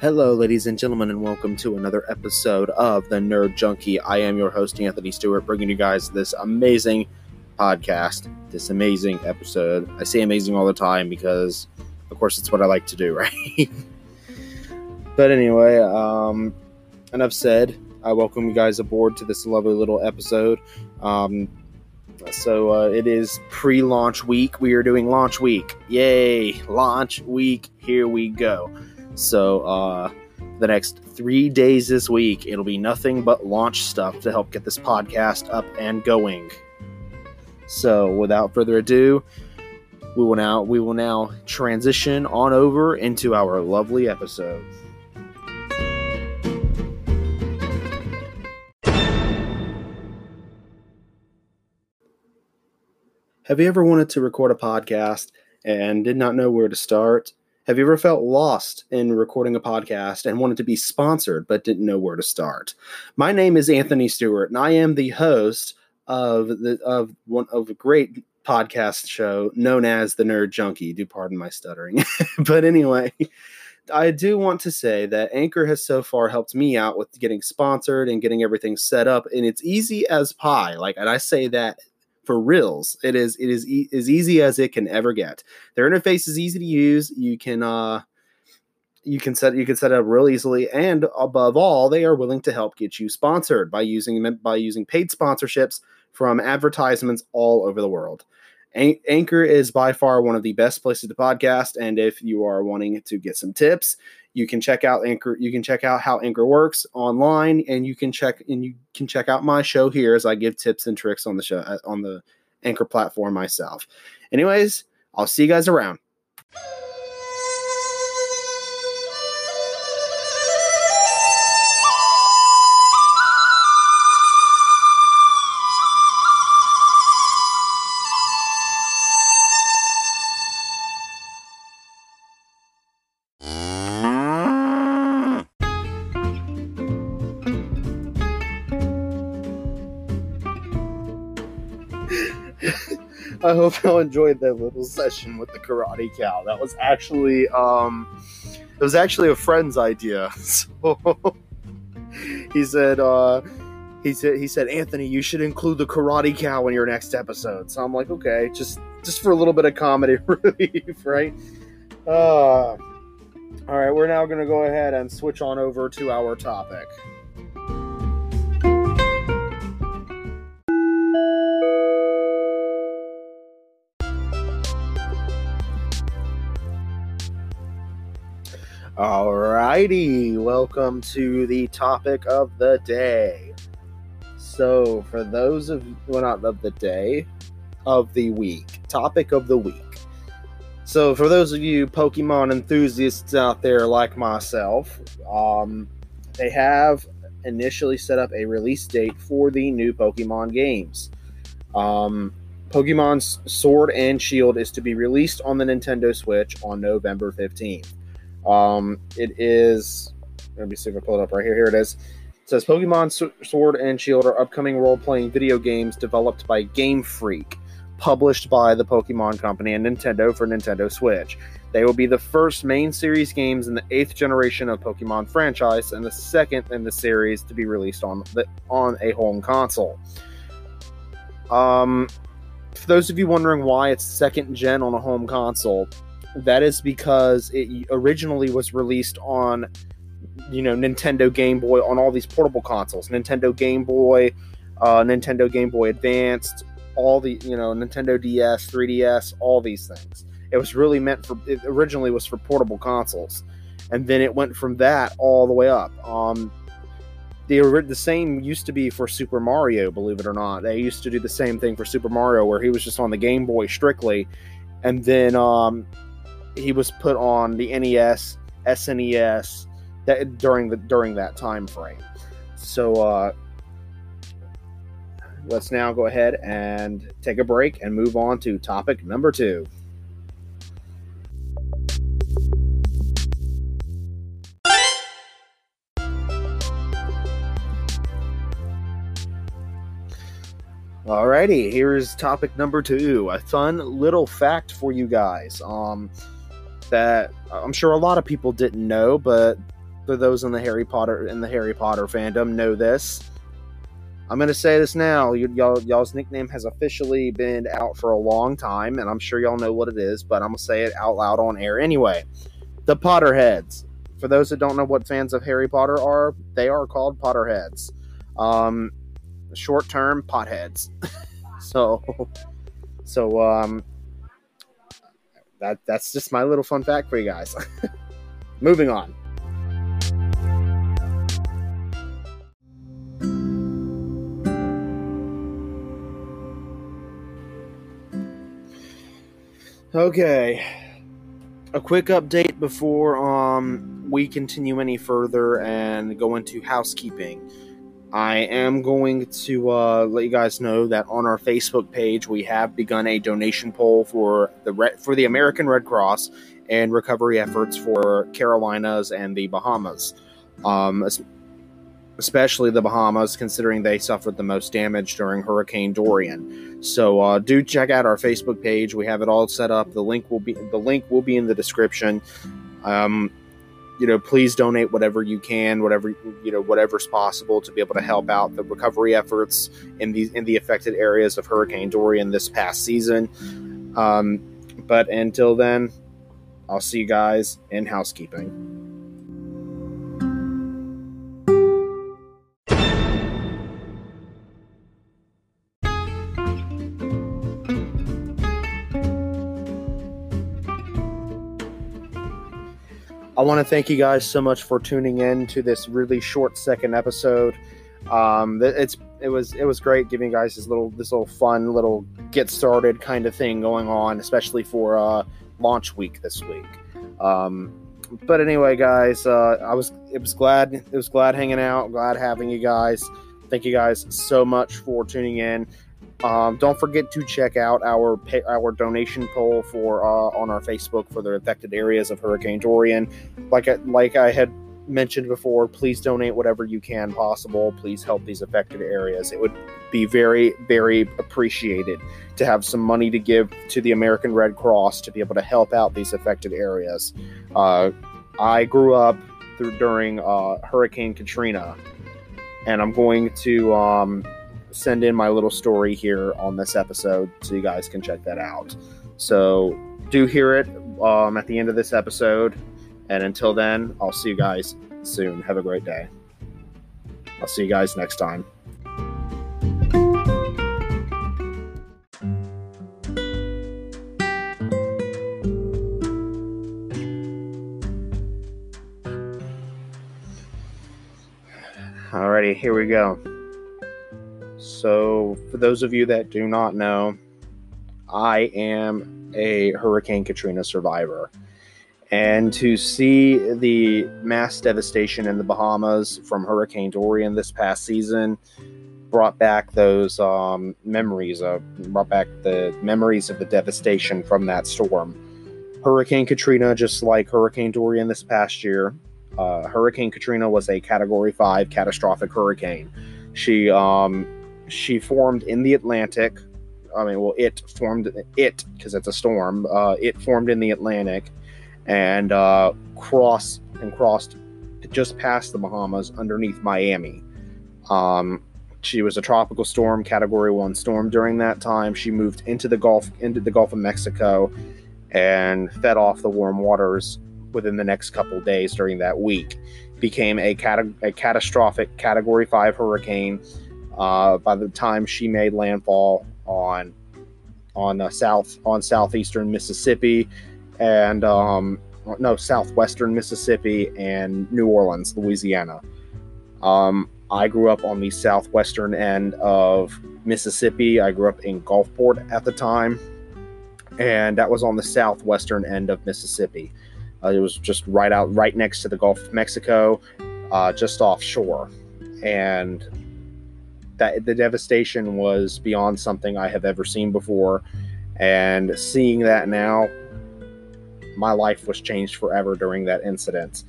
Hello, ladies and gentlemen, and welcome to another episode of the Nerd Junkie. I am your host, Anthony Stewart, bringing you guys this amazing podcast, this amazing episode. I say amazing all the time because, of course, it's what I like to do, right? But anyway, um, enough said. I welcome you guys aboard to this lovely little episode. Um, so uh, it is pre-launch week. We are doing launch week. Yay! Launch week. Here we go. So, uh, the next three days this week, it'll be nothing but launch stuff to help get this podcast up and going. So, without further ado, we will now we will now transition on over into our lovely episode. Have you ever wanted to record a podcast and did not know where to start? Have you ever felt lost in recording a podcast and wanted to be sponsored but didn't know where to start? My name is Anthony Stewart, and I am the host of the of one of a great podcast show known as the Nerd Junkie. Do pardon my stuttering, but anyway. I do want to say that Anchor has so far helped me out with getting sponsored and getting everything set up, and it's easy as pie. Like, and I say that for reals. It is it is e- as easy as it can ever get. Their interface is easy to use. You can uh you can set you can set it up real easily and above all they are willing to help get you sponsored by using by using paid sponsorships from advertisements all over the world anchor is by far one of the best places to podcast and if you are wanting to get some tips you can check out anchor you can check out how anchor works online and you can check and you can check out my show here as i give tips and tricks on the show uh, on the anchor platform myself. Anyways i'll see you guys around I hope y'all enjoyed that little session with the karate cow. That was actually um it was actually a friend's idea. So he said uh he said he said Anthony, you should include the karate cow in your next episode. So I'm like, okay, just just for a little bit of comedy relief, right? Uh all right, we're now going to go ahead and switch on over to our topic. Alrighty, welcome to the topic of the day. So, for those of well, not of the day, of the week, topic of the week. So, for those of you Pokemon enthusiasts out there like myself, um, they have initially set up a release date for the new Pokemon games. Um, Pokemon Sword and Shield is to be released on the Nintendo Switch on November 15th. Um, it is. Let me see if I pull it up right here. Here it is. It says Pokemon Sword and Shield are upcoming role playing video games developed by Game Freak, published by the Pokemon Company and Nintendo for Nintendo Switch. They will be the first main series games in the eighth generation of Pokemon franchise and the second in the series to be released on the, on a home console. Um, for those of you wondering why it's second gen on a home console, that is because it originally was released on you know Nintendo Game Boy on all these portable consoles, Nintendo Game Boy, uh, Nintendo Game Boy Advanced, all the you know Nintendo DS, 3DS, all these things. It was really meant for. It originally was for portable consoles, and then it went from that all the way up. Um, the the same used to be for Super Mario, believe it or not. They used to do the same thing for Super Mario, where he was just on the Game Boy strictly, and then um, he was put on the NES, SNES that during the during that time frame. So uh, let's now go ahead and take a break and move on to topic number two. Alrighty, here's topic number two. A fun little fact for you guys. Um, that I'm sure a lot of people didn't know, but for those in the Harry Potter in the Harry Potter fandom know this. I'm gonna say this now. Y- y'all, y'all's nickname has officially been out for a long time, and I'm sure y'all know what it is. But I'm gonna say it out loud on air anyway. The Potterheads. For those that don't know what fans of Harry Potter are, they are called Potterheads. Um, short term potheads. so, so um, that that's just my little fun fact for you guys. Moving on. Okay. A quick update before um we continue any further and go into housekeeping. I am going to uh, let you guys know that on our Facebook page we have begun a donation poll for the Red, for the American Red Cross and recovery efforts for Carolinas and the Bahamas, um, especially the Bahamas, considering they suffered the most damage during Hurricane Dorian. So uh, do check out our Facebook page. We have it all set up. The link will be the link will be in the description. Um, you know, please donate whatever you can, whatever you know, whatever's possible to be able to help out the recovery efforts in the in the affected areas of Hurricane Dorian this past season. Um, but until then, I'll see you guys in housekeeping. I want to thank you guys so much for tuning in to this really short second episode. Um, it's it was it was great giving you guys this little this little fun little get started kind of thing going on, especially for uh, launch week this week. Um, but anyway, guys, uh, I was it was glad it was glad hanging out, glad having you guys. Thank you guys so much for tuning in. Um, don't forget to check out our pay, our donation poll for uh, on our Facebook for the affected areas of Hurricane Dorian. Like I, like I had mentioned before, please donate whatever you can possible. Please help these affected areas. It would be very very appreciated to have some money to give to the American Red Cross to be able to help out these affected areas. Uh, I grew up through, during uh, Hurricane Katrina, and I'm going to. Um, send in my little story here on this episode so you guys can check that out. So do hear it um, at the end of this episode. And until then, I'll see you guys soon. Have a great day. I'll see you guys next time. Alrighty, here we go. So, for those of you that do not know, I am a Hurricane Katrina survivor. And to see the mass devastation in the Bahamas from Hurricane Dorian this past season brought back those um, memories of brought back the memories of the devastation from that storm. Hurricane Katrina, just like Hurricane Dorian this past year, uh, Hurricane Katrina was a Category Five catastrophic hurricane. She um, she formed in the Atlantic. I mean, well, it formed it because it's a storm. Uh, it formed in the Atlantic and uh, crossed and crossed just past the Bahamas underneath Miami. Um, she was a tropical storm, Category One storm. During that time, she moved into the Gulf into the Gulf of Mexico and fed off the warm waters within the next couple days during that week. Became a, cat- a catastrophic Category Five hurricane uh, by the time she made landfall on on uh, south on southeastern Mississippi and um, no southwestern Mississippi and New Orleans, Louisiana. Um, I grew up on the southwestern end of Mississippi. I grew up in Gulfport at the time, and that was on the southwestern end of Mississippi. Uh, it was just right out, right next to the Gulf of Mexico, uh, just offshore. And that the devastation was beyond something I have ever seen before. And seeing that now, my life was changed forever during that incident.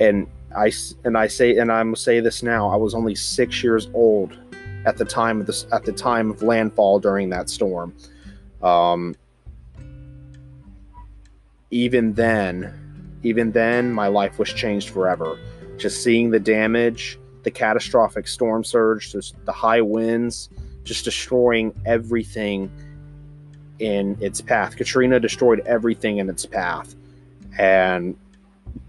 And I and I say and I'm say this now. I was only six years old at the time of this at the time of landfall during that storm. Um, even then, even then, my life was changed forever. Just seeing the damage, the catastrophic storm surge, just the high winds, just destroying everything in its path. Katrina destroyed everything in its path, and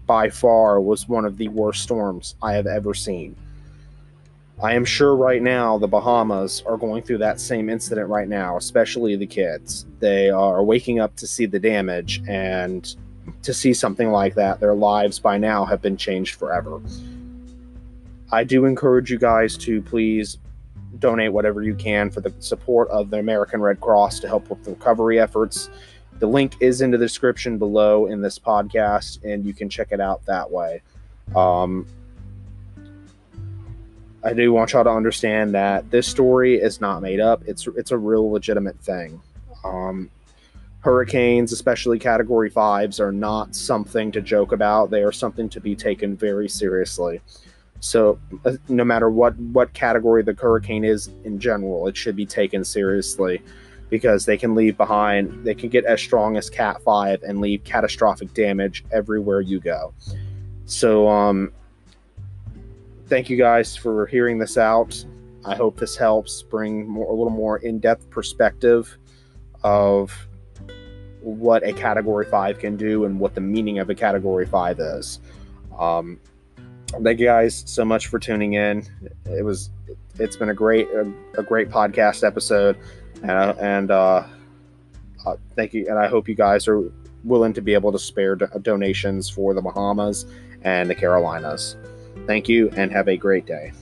by far was one of the worst storms I have ever seen. I am sure right now the Bahamas are going through that same incident right now, especially the kids. They are waking up to see the damage and to see something like that. Their lives by now have been changed forever. I do encourage you guys to please donate whatever you can for the support of the American Red Cross to help with the recovery efforts. The link is in the description below in this podcast, and you can check it out that way. Um, I do want y'all to understand that this story is not made up. It's it's a real legitimate thing. Um, hurricanes, especially Category Fives, are not something to joke about. They are something to be taken very seriously. So, uh, no matter what what category the hurricane is in general, it should be taken seriously because they can leave behind. They can get as strong as Cat Five and leave catastrophic damage everywhere you go. So, um, thank you guys for hearing this out. I hope this helps bring more, a little more in depth perspective of what a category five can do and what the meaning of a category five is. Um, thank you guys so much for tuning in. It was, it's been a great, a, a great podcast episode, and, uh, and uh, uh, thank you. And I hope you guys are willing to be able to spare do- donations for the Bahamas and the Carolinas. Thank you and have a great day.